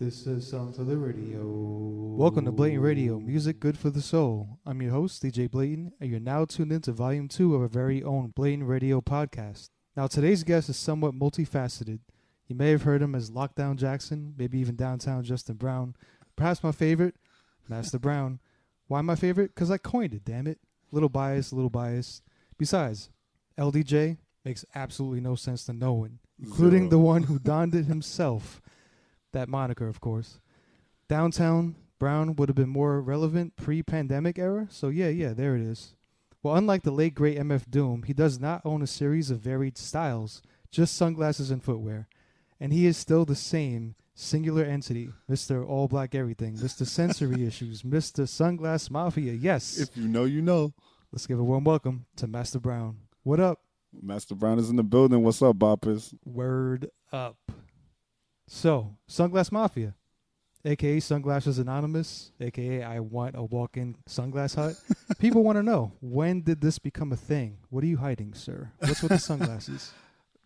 This is Songs of the Radio. Welcome to Blatant Radio, music good for the soul. I'm your host, DJ Blatant, and you're now tuned into volume two of our very own Blatant Radio podcast. Now, today's guest is somewhat multifaceted. You may have heard him as Lockdown Jackson, maybe even Downtown Justin Brown. Perhaps my favorite, Master Brown. Why my favorite? Because I coined it, damn it. Little bias, little bias. Besides, LDJ makes absolutely no sense to no one, including Zero. the one who donned it himself. That moniker, of course. Downtown Brown would have been more relevant pre-pandemic era. So yeah, yeah, there it is. Well, unlike the late great MF Doom, he does not own a series of varied styles, just sunglasses and footwear. And he is still the same singular entity, Mr. All Black Everything, Mr. Sensory Issues, Mr. Sunglass Mafia. Yes. If you know, you know. Let's give a warm welcome to Master Brown. What up? Master Brown is in the building. What's up, boppers? Word up. So, Sunglass Mafia, aka Sunglasses Anonymous, aka I want a walk in sunglass hut. People want to know when did this become a thing? What are you hiding, sir? What's with the sunglasses?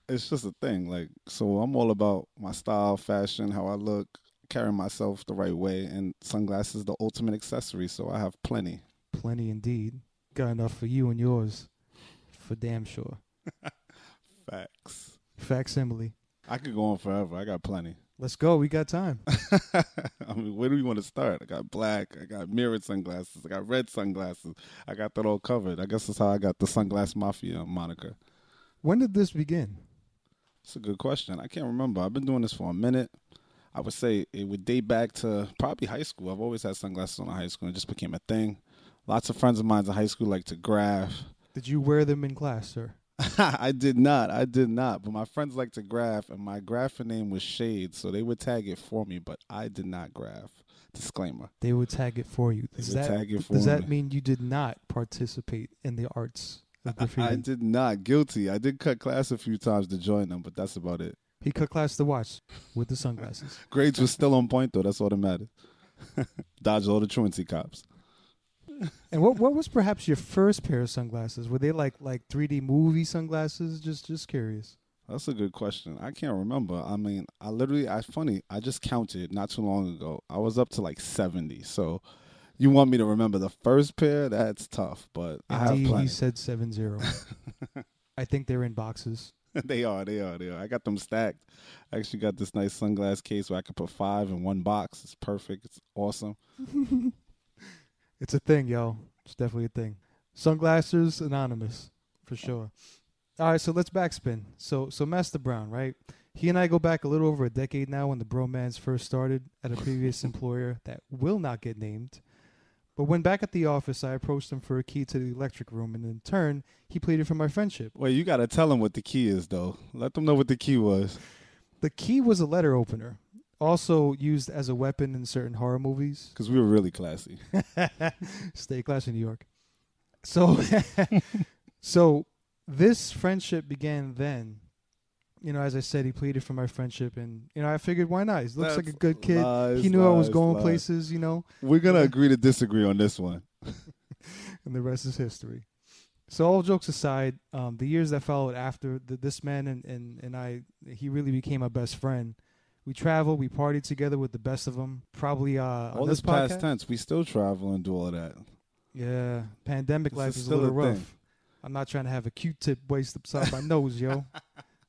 It's just a thing. Like, so I'm all about my style, fashion, how I look, carrying myself the right way, and sunglasses the ultimate accessory. So I have plenty. Plenty indeed. Got enough for you and yours. For damn sure. Facts. Facsimile. I could go on forever. I got plenty. Let's go. We got time. I mean, where do we want to start? I got black. I got mirrored sunglasses. I got red sunglasses. I got that all covered. I guess that's how I got the Sunglass Mafia moniker. When did this begin? It's a good question. I can't remember. I've been doing this for a minute. I would say it would date back to probably high school. I've always had sunglasses on in high school. It just became a thing. Lots of friends of mine in high school like to graph. Did you wear them in class, sir? I did not. I did not. But my friends like to graph, and my graphing name was Shade, so they would tag it for me. But I did not graph. Disclaimer. They would tag it for you. Does that, tag it for does that me. mean you did not participate in the arts graffiti? I did not. Guilty. I did cut class a few times to join them, but that's about it. He cut class to watch with the sunglasses. Grades were still on point though. That's all that mattered. Dodged all the truancy cops. And what what was perhaps your first pair of sunglasses? Were they like like 3D movie sunglasses? Just just curious. That's a good question. I can't remember. I mean, I literally, I funny. I just counted not too long ago. I was up to like seventy. So, you want me to remember the first pair? That's tough. But I have plenty. he said seven zero. I think they're in boxes. they are. They are. They are. I got them stacked. I actually got this nice sunglass case where I could put five in one box. It's perfect. It's awesome. It's a thing, yo. It's definitely a thing. Sunglasses Anonymous, for sure. All right, so let's backspin. So, so Master Brown, right? He and I go back a little over a decade now when the bromance first started at a previous employer that will not get named. But when back at the office, I approached him for a key to the electric room, and in turn, he pleaded for my friendship. Wait, you got to tell him what the key is, though. Let them know what the key was. The key was a letter opener, also used as a weapon in certain horror movies. Because we were really classy. Stay classy, New York. So, so this friendship began then. You know, as I said, he pleaded for my friendship, and you know, I figured, why not? He looks like a good kid. lies, he knew I was going lies. places, you know, We're going to agree to disagree on this one. and the rest is history. So, all jokes aside, um, the years that followed after the, this man and, and, and I, he really became my best friend. We traveled, we partied together with the best of them. Probably uh, all this this past podcast. tense, we still travel and do all of that. Yeah, pandemic This life is is, a little rough. thing. I'm not trying to have a Q-tip waste upside my nose, yo.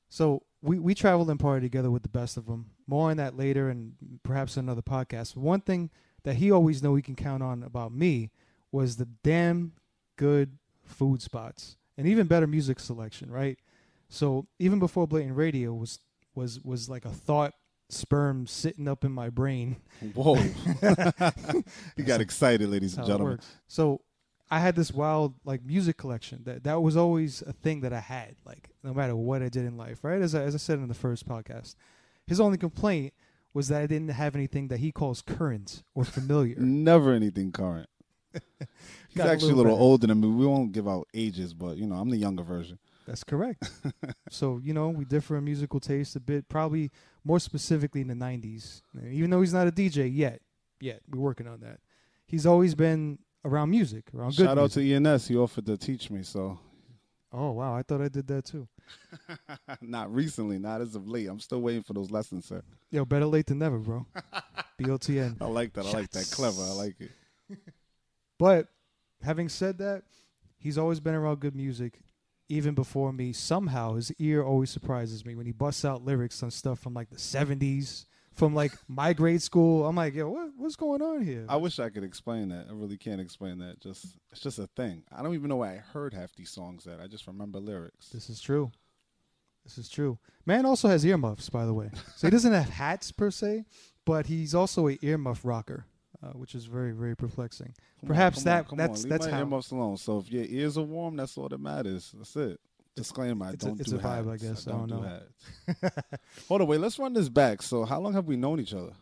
So we we traveled and party together with the best of them. More on that later, and perhaps another podcast. One thing that he always know he can count on about me was the damn good food spots and even better music selection, right? So even before blatant radio was was was like a thought sperm sitting up in my brain Whoa. you got excited, ladies and gentlemen. So I had this wild like music collection that that was always a thing that I had like no matter what I did in life, right? As I, as I said in the first podcast, his only complaint was that I didn't have anything that he calls current or familiar. Never anything current. He's actually a little little older than me. We won't give out ages, but you know, I'm the younger version. That's correct. so you know we differ in musical taste a bit, probably more specifically in the '90s. Even though he's not a DJ yet, yet we're working on that. He's always been around music, around good Shout out music. to ENS. He offered to teach me, so Oh wow, I thought I did that too. not recently, not as of late. I'm still waiting for those lessons, sir. Yo, better late than never, bro. BOTN. I like that. I like that. Clever. I like it. But having said that, he's always been around good music, even before me. Somehow his ear always surprises me when he busts out lyrics on stuff from like the '70s, from like my grade school. I'm like, yo, what, what's going on here? I wish I could explain that. I really can't explain that. Just it's just a thing. I don't even know why I heard half these songs that I just remember lyrics. This is true. This is true. Man also has earmuffs, by the way. So he doesn't have hats per se, but he's also a earmuff rocker, uh, which is very, very perplexing. Come Perhaps on, that- on, that's- on. That's my how- earmuffs alone. So if your ears are warm, that's all that matters. That's it. Disclaimer: I it's a- don't it's do a vibe, I guess. I don't, don't do know. Hold on, wait. Let's run this back. So how long have we known each other?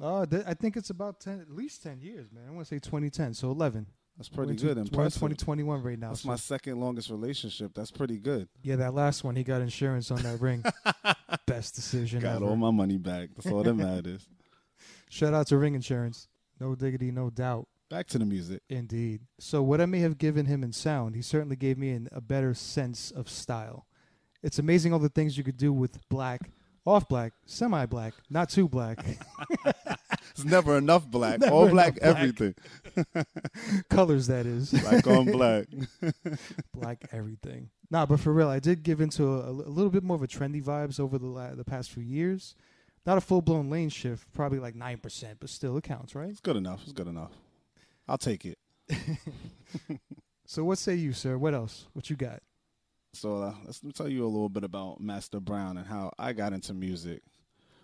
Uh, th- I think it's about ten, at least ten years, man. I want to say 2010, so 11. That's pretty We're good. We're in Impressive. 2021 right now. That's so- my second longest relationship. That's pretty good. yeah, that last one, he got insurance on that ring. Best decision Got ever. all my money back. That's all that matters. Shout out to ring insurance. No diggity, no doubt. Back to the music. Indeed. So what I may have given him in sound, he certainly gave me an, a better sense of style. It's amazing all the things you could do with black, off black, semi black, not too black, It's never enough black. Never all black, black. everything. colors that is. Black on black. black everything. Nah, but for real, I did give into a, a little bit more of a trendy vibes over the la- the past few years. Not a full blown lane shift, probably like nine percent, but still it counts, right? It's good enough. It's good enough. I'll take it. So what say you, sir? What else? What you got? So uh, let's let me tell you a little bit about Master Brown and how I got into music.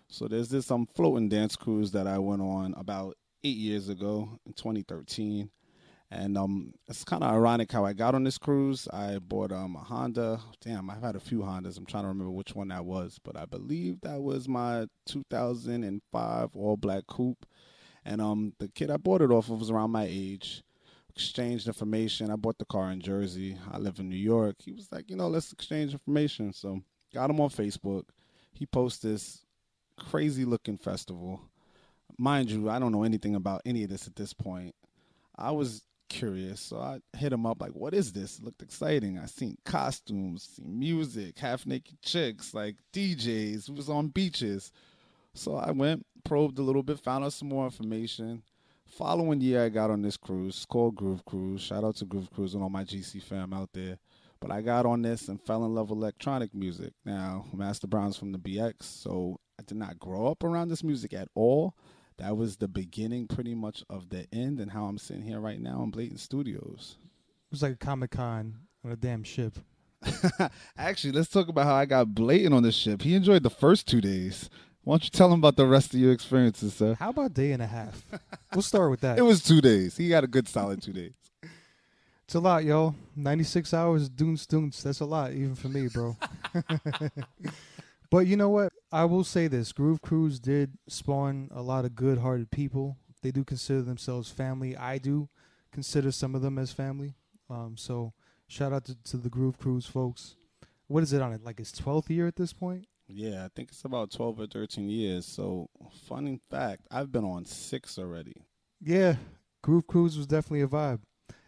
So there's this um floating dance cruise that I went on about eight years ago in 2013, and um it's kind of ironic how I got on this cruise. I bought um a Honda. Damn, I've had a few Hondas. I'm trying to remember which one that was, but I believe that was my 2005 all black coupe. And um the kid I bought it off of was around my age exchanged information. I bought the car in Jersey. I live in New York. He was like, you know, let's exchange information. So got him on Facebook. He posts this crazy looking festival. Mind you, I don't know anything about any of this at this point. I was curious, so I hit him up like, "What is this?" It looked exciting. I seen costumes, seen music, half naked chicks, like DJs. Was on beaches. So I went, probed a little bit, found out some more information. Following year, I got on this cruise called Groove Cruise. Shout out to Groove Cruise and all my GC fam out there. But I got on this and fell in love with electronic music. Now, Master Brown's from the BX, so I did not grow up around this music at all. That was the beginning, pretty much, of the end, and how I'm sitting here right now in Blatant Studios. It was like a Comic Con on a damn ship. Actually, let's talk about how I got Blatant on this ship. He enjoyed the first two days. Why don't you tell him about the rest of your experiences, sir? How about day and a half? we'll start with that. It was two days. He got a good solid two days. It's a lot, yo. 96 hours, doons, doons. That's a lot, even for me, bro. but you know what? I will say this Groove Cruise did spawn a lot of good hearted people. They do consider themselves family. I do consider some of them as family. Um, so shout out to, to the Groove Cruise folks. What is it on it? Like its 12th year at this point? Yeah, I think it's about 12 or 13 years. So, fun fact, I've been on six already. Yeah, Groove Cruise was definitely a vibe.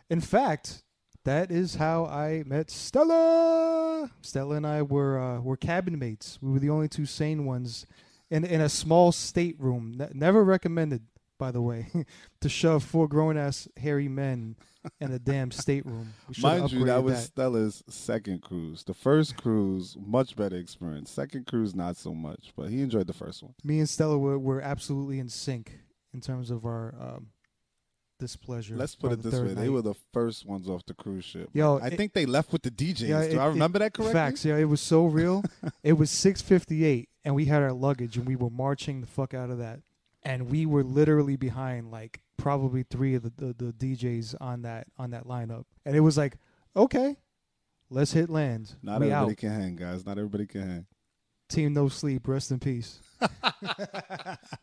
In fact, that is how I met Stella. Stella and I were uh, were cabin mates. We were the only two sane ones in in a small stateroom. Ne- never recommended, by the way, to shove four grown ass hairy men in a damn stateroom. We should have Mind you, that was Stella's second cruise. The first cruise, much better experience. Second cruise, not so much, but he enjoyed the first one. Me and Stella were, were absolutely in sync in terms of our um, displeasure. Let's put it this way: they were the first ones off the cruise ship. Yo, I it- think they left with the DJs. Yeah, Do it- I it- remember that correctly? Facts, yeah, it was so real. it was six fifty eight, and we had our luggage, and we were marching the fuck out of that, and we were literally behind like probably three of the, the, the DJs on that on that lineup, and it was like, okay, let's hit land. Not we everybody out. can hang, guys. Not everybody can hang. Team No Sleep, rest in peace.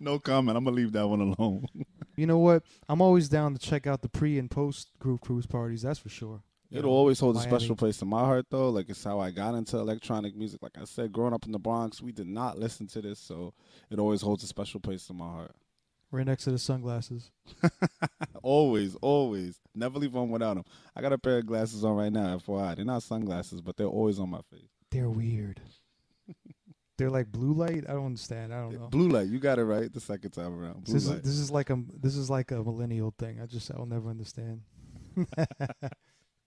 No comment. I'm gonna leave that one alone. You know what? I'm always down to check out the pre and post Groove Cruise parties. That's for sure. You It'll know, always hold Miami. a special place in my heart, though. Like it's how I got into electronic music. Like I said, growing up in the Bronx, we did not listen to this, so it always holds a special place in my heart. right next to the sunglasses. always, always, never leave one without them. I got a pair of glasses on right now. FYI, they're not sunglasses, but they're always on my face. They're weird. They're like blue light. I don't understand. I don't know. Blue light. You got it right the second time around. Blue This is, this is like a this is like a millennial thing. I just I'll never understand.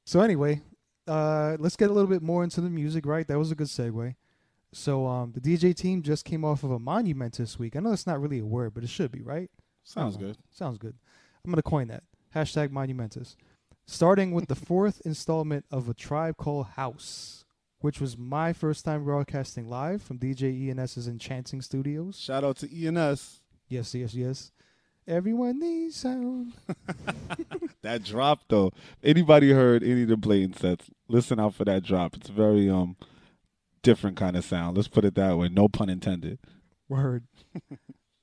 so anyway, uh, let's get a little bit more into the music. Right, that was a good segue. So um, the DJ team just came off of a monument this week. I know that's not really a word, but it should be right. Sounds Uh-huh. good. Sounds good. I'm gonna coin that hashtag monumentous. Starting with the fourth installment of a tribe called House, which was my first time broadcasting live from DJ ENS's Enchanting Studios. Shout out to ENS. Yes, yes, yes. Everyone needs sound. That drop though. Anybody heard any of the blatant sets? Listen out for that drop. It's very um different kind of sound. Let's put it that way. No pun intended. Word.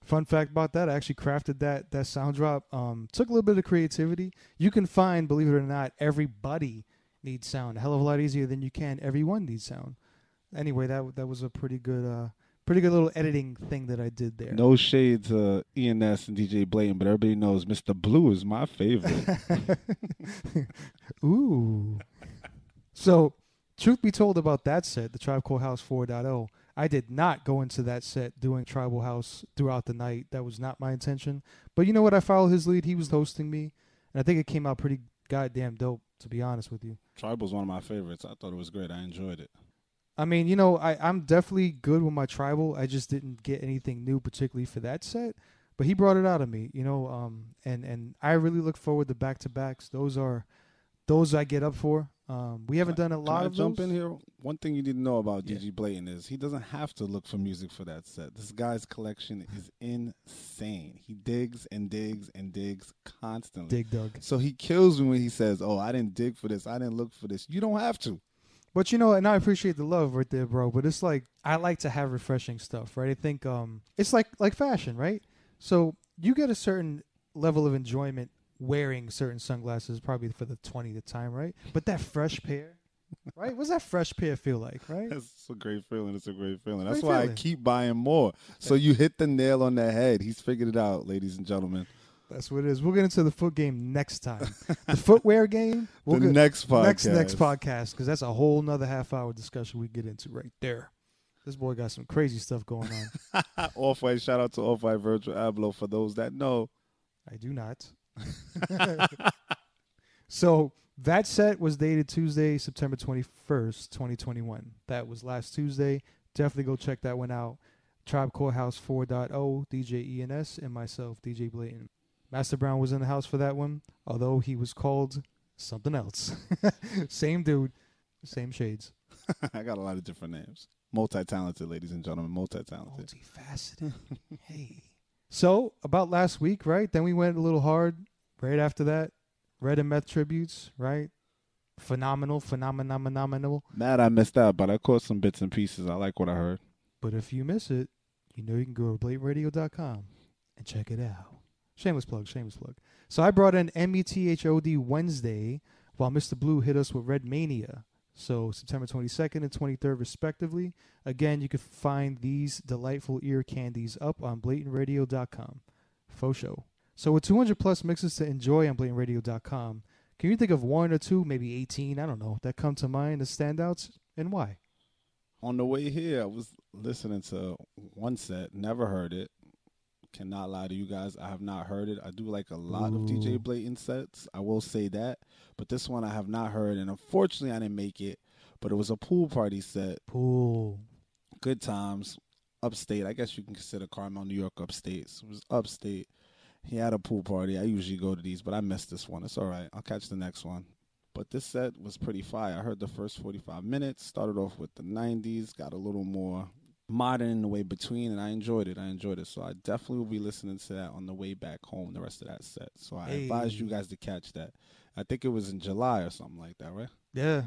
Fun fact about that, I actually crafted that that sound drop. Um, took a little bit of creativity. You can find, believe it or not, everybody needs sound. A hell of a lot easier than you can everyone needs sound. Anyway, that that was a pretty good uh pretty good little editing thing that I did there. No shade to ENS and DJ Blatant, but everybody knows Mr. Blue is my favorite. Ooh. so, truth be told about that set, the Tribe Called House 4.0, I did not go into that set doing Tribal House throughout the night. That was not my intention. But you know what? I followed his lead. He was hosting me, and I think it came out pretty goddamn dope, to be honest with you. Tribal's one of my favorites. I thought it was great. I enjoyed it. I mean, you know, I, I'm definitely good with my tribal. I just didn't get anything new, particularly for that set. But he brought it out of me, you know, um, and and I really look forward to back to backs. Those are, those I get up for. Um, we haven't done a Can lot I of jump those. in here? One thing you need to know about Yeah. DJ Blatant is he doesn't have to look for music for that set. This guy's collection is insane. He digs and digs and digs constantly. Dig Dug. So he kills me when he says, "Oh, I didn't dig for this. I didn't look for this." You don't have to. But you know, and I appreciate the love right there, bro. But it's like I like to have refreshing stuff, right? I think um, it's like like fashion, right? So you get a certain level of enjoyment wearing certain sunglasses, probably for the twentieth time, right? But that fresh pair, right? What's that fresh pair feel like, right? It's a great feeling. It's a great feeling. Great That's why feeling. I keep buying more. So you hit the nail on the head. He's figured it out, ladies and gentlemen. That's what it is. We'll get into the foot game next time. the footwear game. We'll the get, next podcast. next next podcast because that's a whole nother half hour discussion we get into right there. This boy got some crazy stuff going on. Off White. Shout out to Off White Virgil Abloh for those that know. I do not. so that set was dated Tuesday, September 21st, 2021. That was last Tuesday. Definitely go check that one out. Tribe Called House 4.0, DJ ENS, and myself, DJ Blatant. Master Brown was in the house for that one, although he was called something else. same dude, same shades. I got a lot of different names. Multi talented, ladies and gentlemen. Multi talented. Multifaceted. hey. So about last week, right? Then we went a little hard. Right after that, Red and Meth tributes, right? Phenomenal, phenomenal, phenomenal. Mad I missed out, but I caught some bits and pieces. I like what I heard. But if you miss it, you know you can go to blatantradio.com and check it out. Shameless plug, shameless plug. So I brought in METHOD Wednesday while Mr. Blue hit us with Red Mania. So September 22nd and 23rd, respectively. Again, you can find these delightful ear candies up on blatantradio.com. Faux show. So with 200 plus mixes to enjoy on blatantradio.com, can you think of one or two, maybe 18, I don't know, that come to mind as standouts and why? On the way here, I was listening to one set, never heard it. Cannot lie to you guys, I have not heard it. I do like a lot of Ooh. DJ mm. Blatant sets. I will say that. But this one I have not heard, and unfortunately I didn't make it. But it was a pool party set. Pool. Good times. Upstate. I guess you can consider Carmel, New York upstate. So it was upstate. He had a pool party. I usually go to these, but I missed this one. It's all right. I'll catch the next one. But this set was pretty fire. I heard the first 45 minutes. Started off with the 90s, got a little more modern in the way between, and I enjoyed it. I enjoyed it. So I definitely will be listening to that on the way back home, the rest of that set. So I advise you guys to catch that. I think it was in July or something like that, right? Yeah.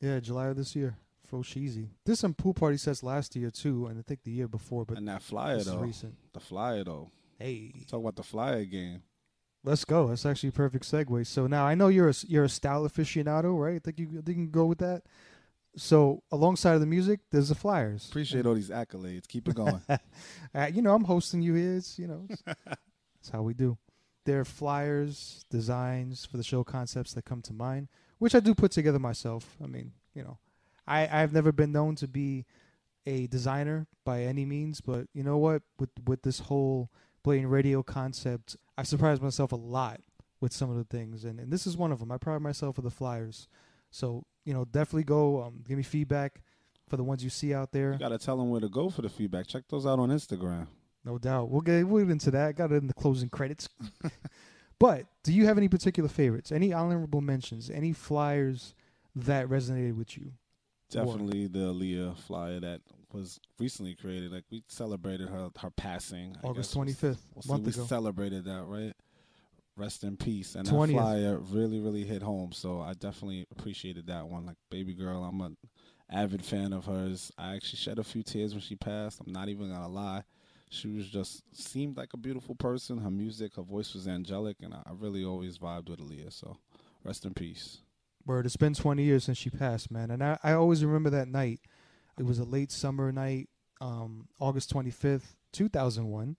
Yeah, July of this year. Cheesy. Did some pool party sets last year too, and I think the year before, but and that flyer, though. recent. The flyer, though. Hey. Talk about the flyer game. Let's go. That's actually a perfect segue. So now I know you're a you're a style aficionado, right? I think you, I think you can go with that. So alongside of the music, there's the flyers. Appreciate all these accolades. Keep it going. Uh, you know, I'm hosting you here. It's, you know, it's, it's how we do. There are flyers, designs for the show concepts that come to mind, which I do put together myself. I mean, you know, I, I've never been known to be a designer by any means, but you know what? With with this whole blatant radio concept, I've surprised myself a lot with some of the things, and, and this is one of them. I pride myself with the flyers, so you know definitely go um, give me feedback for the ones you see out there. You gotta tell them where to go for the feedback. Check those out on Instagram. No doubt. We'll get we'll get into that. Got it in the closing credits. but do you have any particular favorites? Any honorable mentions? Any flyers that resonated with you? Definitely the Aaliyah flyer that was recently created. Like we celebrated her her passing. August twenty fifth, We'll, month we ago. celebrated that, right? Rest in peace. And 20th. that flyer really, really hit home. So I definitely appreciated that one. Like baby girl, I'm an avid fan of hers. I actually shed a few tears when she passed. I'm not even gonna lie. She was just seemed like a beautiful person. Her music, her voice was angelic, and I really always vibed with Aaliyah. So rest in peace. Word, it's been 20 years since she passed, man. And I, I always remember that night. It was a late summer night, um, August 25th, 2001.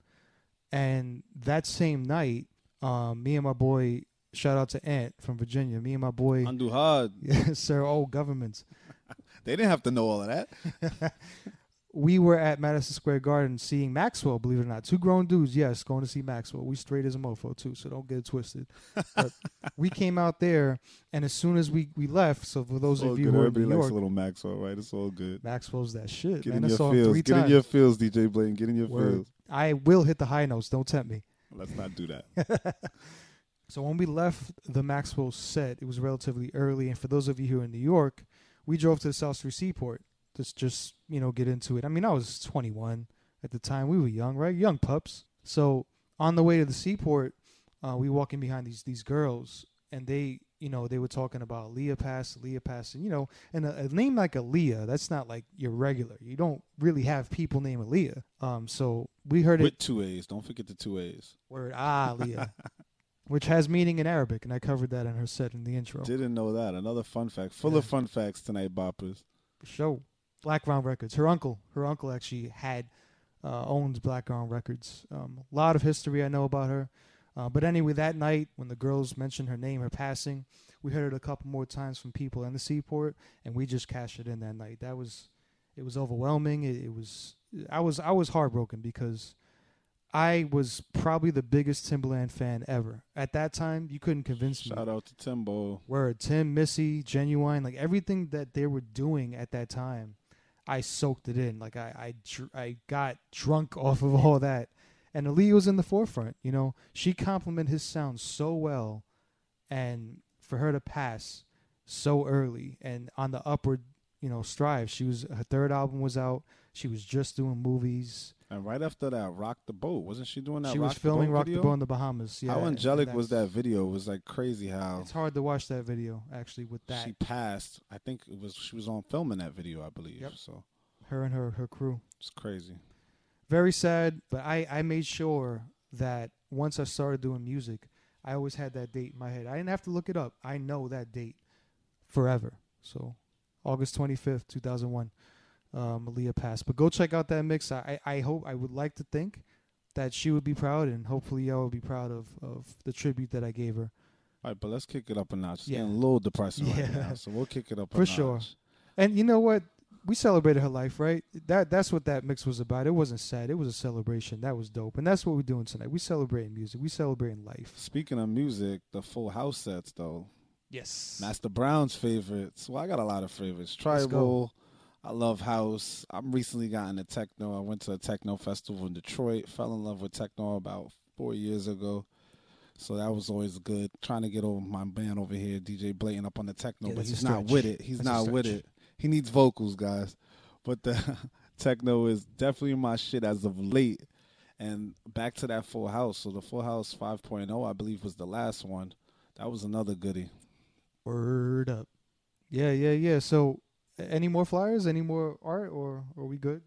And that same night, um, me and my boy, shout out to Ant from Virginia, me and my boy, Undo hard. yes, sir, old governments, They didn't have to know all of that. we were at Madison Square Garden seeing Maxwell, believe it or not. Two grown dudes, yes, going to see Maxwell. We straight as a mofo, too, so don't get it twisted. But we came out there, and as soon as we, we left, so for those of you good. who are in Everybody New likes York, a little Maxwell, right? It's all good. Maxwell's that shit, Get man. in I your feels. Get times. in your feels, DJ Blaine. Get in your Word. feels. I will hit the high notes. Don't tempt me. Let's not do that. So when we left the Maxwell set, it was relatively early, and for those of you who are in New York, we drove to the South Street Seaport. Just, just you know, get into it. I mean, I was 21 at the time. We were young, right? Young pups. So on the way to the seaport, uh, we walking behind these these girls, and they, you know, they were talking about Leah Pass, Leah Pass, and you know, and a, a name like Aaliyah, that's not like your regular. You don't really have people named Aaliyah. Um, so we heard it. With two A's. Don't forget the two A's. Word ah Leah, which has meaning in Arabic, and I covered that in her set in the intro. Didn't know that. Another fun fact. Full of fun facts tonight, boppers. Show sure. Blackground Records. Her uncle, her uncle actually had uh, owns Blackground Records. Um, a lot of history I know about her. Uh, but anyway, that night when the girls mentioned her name, her passing, we heard it a couple more times from people in the seaport, and we just cashed it in that night. That was, it was overwhelming. It, it was, I was, I was heartbroken because I was probably the biggest Timbaland fan ever. At that time, you couldn't convince me. Shout out to Timbo. Word, Tim, Missy, Ginuwine, like everything that they were doing at that time, I soaked it in. Like I, I, dr- I got drunk off of all that. And Aaliyah was in the forefront. You know, she complimented his sound so well, and for her to pass so early and on the upward, you know, strive. She was her third album was out. She was just doing movies. And right after that, Rock the Boat. Wasn't she doing that she Rock was filming the Rock video? the Boat in the Bahamas. Yeah, how angelic was that video? It was like crazy how It's hard to watch that video actually with that. she passed. I think it was she was on filming that video, I believe. Yep. So her and her her crew. it's crazy. Very sad but i i made sure that once i started doing music i always had that date in my head i didn't have to look it up i know that date forever so august 25th 2001 uh, malia passed but go check out that mix I, I hope i would like to think that she would be proud and hopefully y'all would be proud of of the tribute that i gave her All right, but let's kick it up a notch. It's Yeah. getting a little depressing right now, so we'll kick it up a For notch. sure. and you know what we celebrated her life right that that's what that mix was about it wasn't sad it was a celebration that was dope and that's what we're doing tonight we celebrating music we celebrating life Speaking of music, the Full House sets though. Yes. Master Brown's favorites. Well, I got a lot of favorites. Tribal. I love house. I'm recently got into techno. I went to a techno festival in Detroit. Fell in love with techno about four years ago. So that was always good. Trying to get over my band over here, DJ Blatant, up on the techno, Yeah, but he's not with it. He's That's not with it. He needs vocals, guys. But the techno is definitely my shit as of late. And back to that Full House. So the Full House 5.0, I believe, was the last one. That was another goodie. Word up. Yeah, yeah, yeah. So, any more flyers? Any more art, or are we good?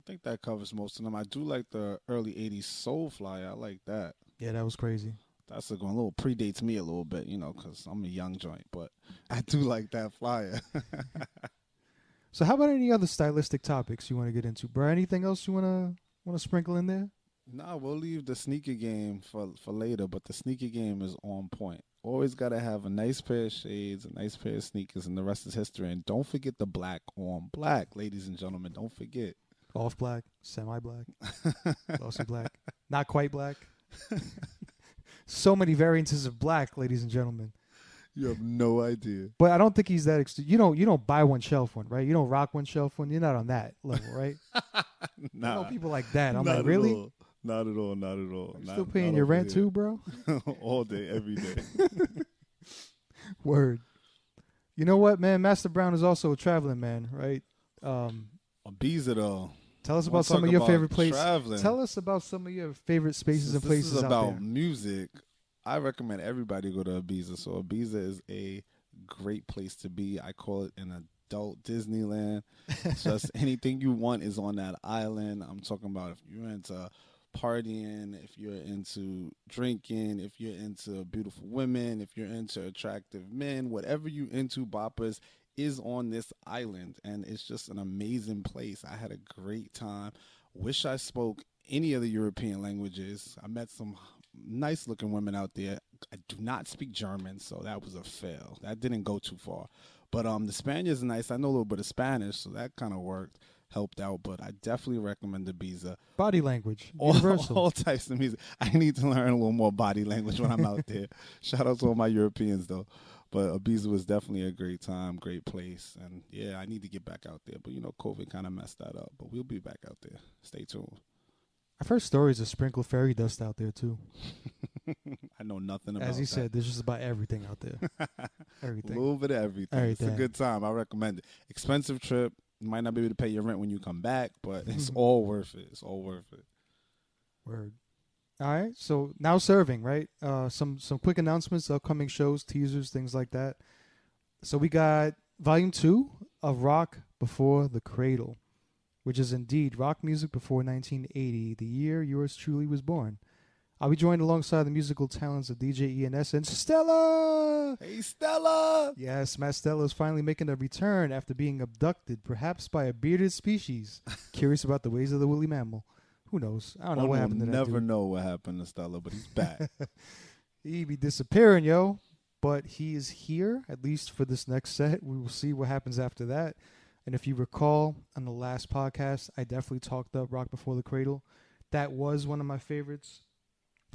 I think that covers most of them. I do like the early '80s soul flyer. I like that. Yeah, that was crazy. That's a, going a little predates me a little bit, you know, because I'm a young joint. But I do like that flyer. So, how about any other stylistic topics you want to get into, bro? Anything else you wanna wanna sprinkle in there? nah, we'll leave the sneaker game for for later. But the sneaker game is on point. Always got to have a nice pair of shades, a nice pair of sneakers, and the rest is history. And don't forget the black on black, ladies and gentlemen. Don't forget. Off black, semi black, glossy black, not quite black. so many variances of black, ladies and gentlemen. You have no idea. But I don't think he's that. Ext- you don't. You don't buy one shelf one, right? You don't rock one shelf one. You're not on that level, right? Nah, know people like that. I'm not like, really? all. Not at all. Not at all. Not- still paying your rent here. too, bro? all day, every day. Word. You know what, man? Master Brown is also a traveling man, right? Um, Ibiza though. tell us about some of your favorite places. Traveling. Tell us about some of your favorite spaces Since and places this is out about music. I recommend everybody go to Ibiza. So Ibiza is a great place to be. I call it an adult Disneyland. Just anything you want is on that island. I'm talking about if you're into partying, if you're into drinking, if you're into beautiful women, if you're into attractive men, whatever you into, boppers is on this island and it's just an amazing place. I had a great time. Wish I spoke any of the European languages. I met some nice looking women out there. I do not speak German, so that was a fail. That didn't go too far. But um the Spaniard's are nice. I know a little bit of Spanish, so that kind of worked, helped out, but I definitely recommend Ibiza. Body language, All, universal. all types of music. I need to learn a little more body language when I'm out there. Shout out to all my Europeans though. But Ibiza was definitely a great time, great place, and yeah, I need to get back out there. But you know, COVID kind of messed that up. But we'll be back out there. Stay tuned. I've heard stories of sprinkle fairy dust out there too. I know nothing about As he that. said, there's just about everything out there. everything. a Everything. little bit of everything. It's a good time. I recommend it. Expensive trip. You might not be able to pay your rent when you come back, but it's all worth it. It's all worth it. Word. All right. So now serving, right? Uh, some some quick announcements, upcoming shows, teasers, things like that. So we got volume two of Rock Before the Cradle, which is indeed rock music before 1980, the year yours truly was born. I'll be joined alongside the musical talents of DJ ENS and Stella. Hey Stella. Yes, Matt Stella is finally making a return after being abducted, perhaps by a bearded species. Curious about the ways of the woolly mammal. Who knows? I don't know what happened to that never dude. know what happened to Stella, but he's back. He be disappearing, yo. But he is here, at least for this next set. We will see what happens after that. And if you recall, on the last podcast, I definitely talked up Rock Before the Cradle. That was one of my favorites.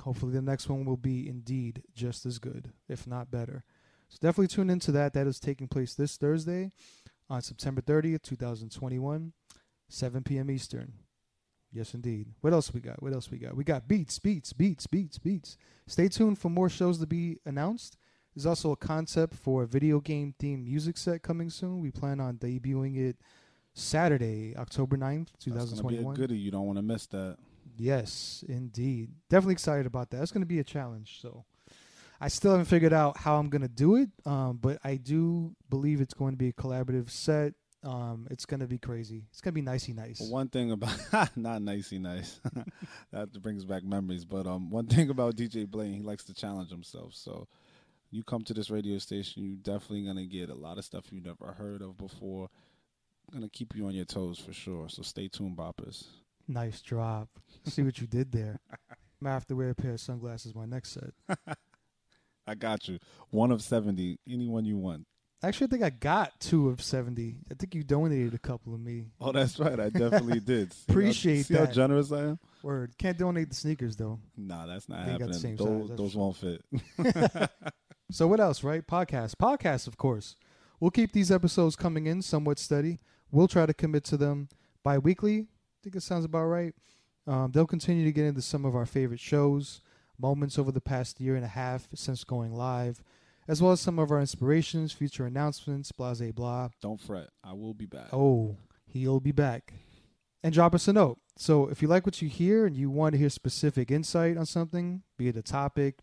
Hopefully, the next one will be indeed just as good, if not better. So definitely tune into that. That is taking place this Thursday on September 30th, 2021, 7 p.m. Eastern. Yes, indeed. What else we got? What else we got? We got beats, beats, beats, beats, beats. Stay tuned for more shows to be announced. There's also a concept for a video game themed music set coming soon. We plan on debuting it Saturday, October 9th, That's be a 2021. goodie. You don't want to miss that. Yes, indeed. Definitely excited about that. It's going to be a challenge. So I still haven't figured out how I'm going to do it, um, but I do believe it's going to be a collaborative set. Um, it's going to be crazy. It's going to be nicey nice. One thing about not nicey nice, that brings back memories. But um, one thing about DJ Blaine, he likes to challenge himself. So you come to this radio station, you're definitely gonna get a lot of stuff you never heard of before. Gonna keep you on your toes for sure. So stay tuned, boppers. Nice drop. See what you did there. I have to wear a pair of sunglasses my next set. I got you. One of seventy. Anyone you want. Actually, I think I got two of 70. I think you donated a couple of me. Oh, that's right. I definitely did. See how- Appreciate see how that. generous I am. Word. Can't donate the sneakers, though. Nah, that's not Ain't got the happening. same size, Those, that's those true. won't fit. So what else, right? Podcasts. Podcasts, of course. We'll keep these episodes coming in somewhat steady. We'll try to commit to them bi-weekly. I think it sounds about right. Um, they'll continue to get into some of our favorite shows, moments over the past year and a half since going live, as well as some of our inspirations, future announcements, blah, blah, blah. Don't fret. I will be back. Oh, he'll be back. And drop us a note. So if you like what you hear and you want to hear specific insight on something, be it a topic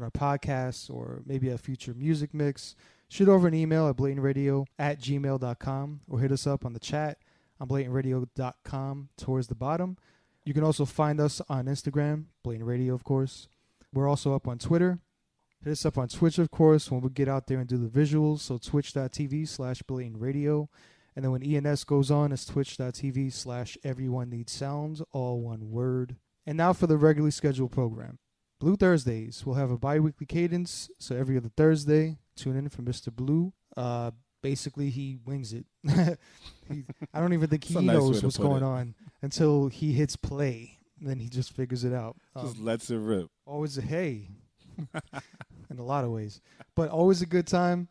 on our podcast or maybe a future music mix, shoot over an email at blatantradio at gmail.com or hit us up on the chat on blatantradio.com towards the bottom. You can also find us on Instagram, Blatant Radio, of course. We're also up on Twitter. Hit us up on Twitch, of course, when we get out there and do the visuals. So twitch.tv slash blatant radio. And then when ENS goes on, it's twitch.tv slash everyone needs sounds, all one word. And now for the regularly scheduled program. Blue Thursdays. We'll have a bi weekly cadence. So every other Thursday, tune in for Mr. Blue. Uh, basically, he wings it. he, I don't even think he nice knows what's going it. on. until he hits play. Then he just figures it out. Just Um, lets it rip. always a hey in a lot of ways but always a good time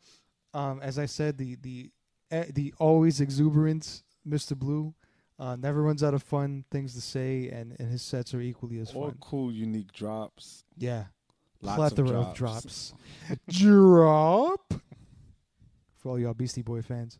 um as i said the the eh, the always exuberant mr blue uh never runs out of fun things to say and and his sets are equally as All fun cool, unique drops. yeah Lots plethora of drops. drop for all y'all beastie boy fans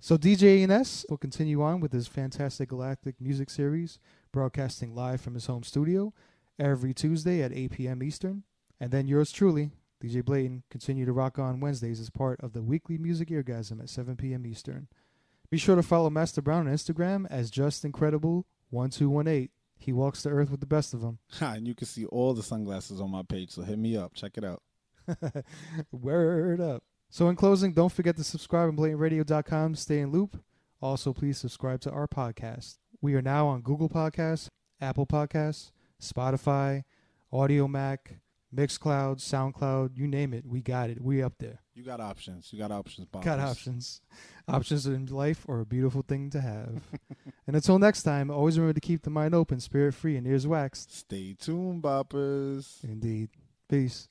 so dj ENS will continue on with his fantastic galactic music series broadcasting live from his home studio every tuesday at 8 p.m eastern and then yours truly, DJ Blatant, continue to rock on Wednesdays as part of the weekly music eargasm at 7 p.m. Eastern. Be sure to follow Master Brown on Instagram as Just Incredible 1218. He walks the earth with the best of them. and you can see all the sunglasses on my page, so hit me up. Check it out. Word up. So, in closing, don't forget to subscribe on blatantradio.com stay in loop. Also, please subscribe to our podcast. We are now on Google Podcasts, Apple Podcasts, Spotify, Audiomack, Mixcloud, SoundCloud, you name it. We got it. We up there. You got options. You got options, Bob. Got options. Options in life are a beautiful thing to have. and until next time, always remember to keep the mind open, spirit free, and ears waxed. Stay tuned, boppers. Indeed. Peace.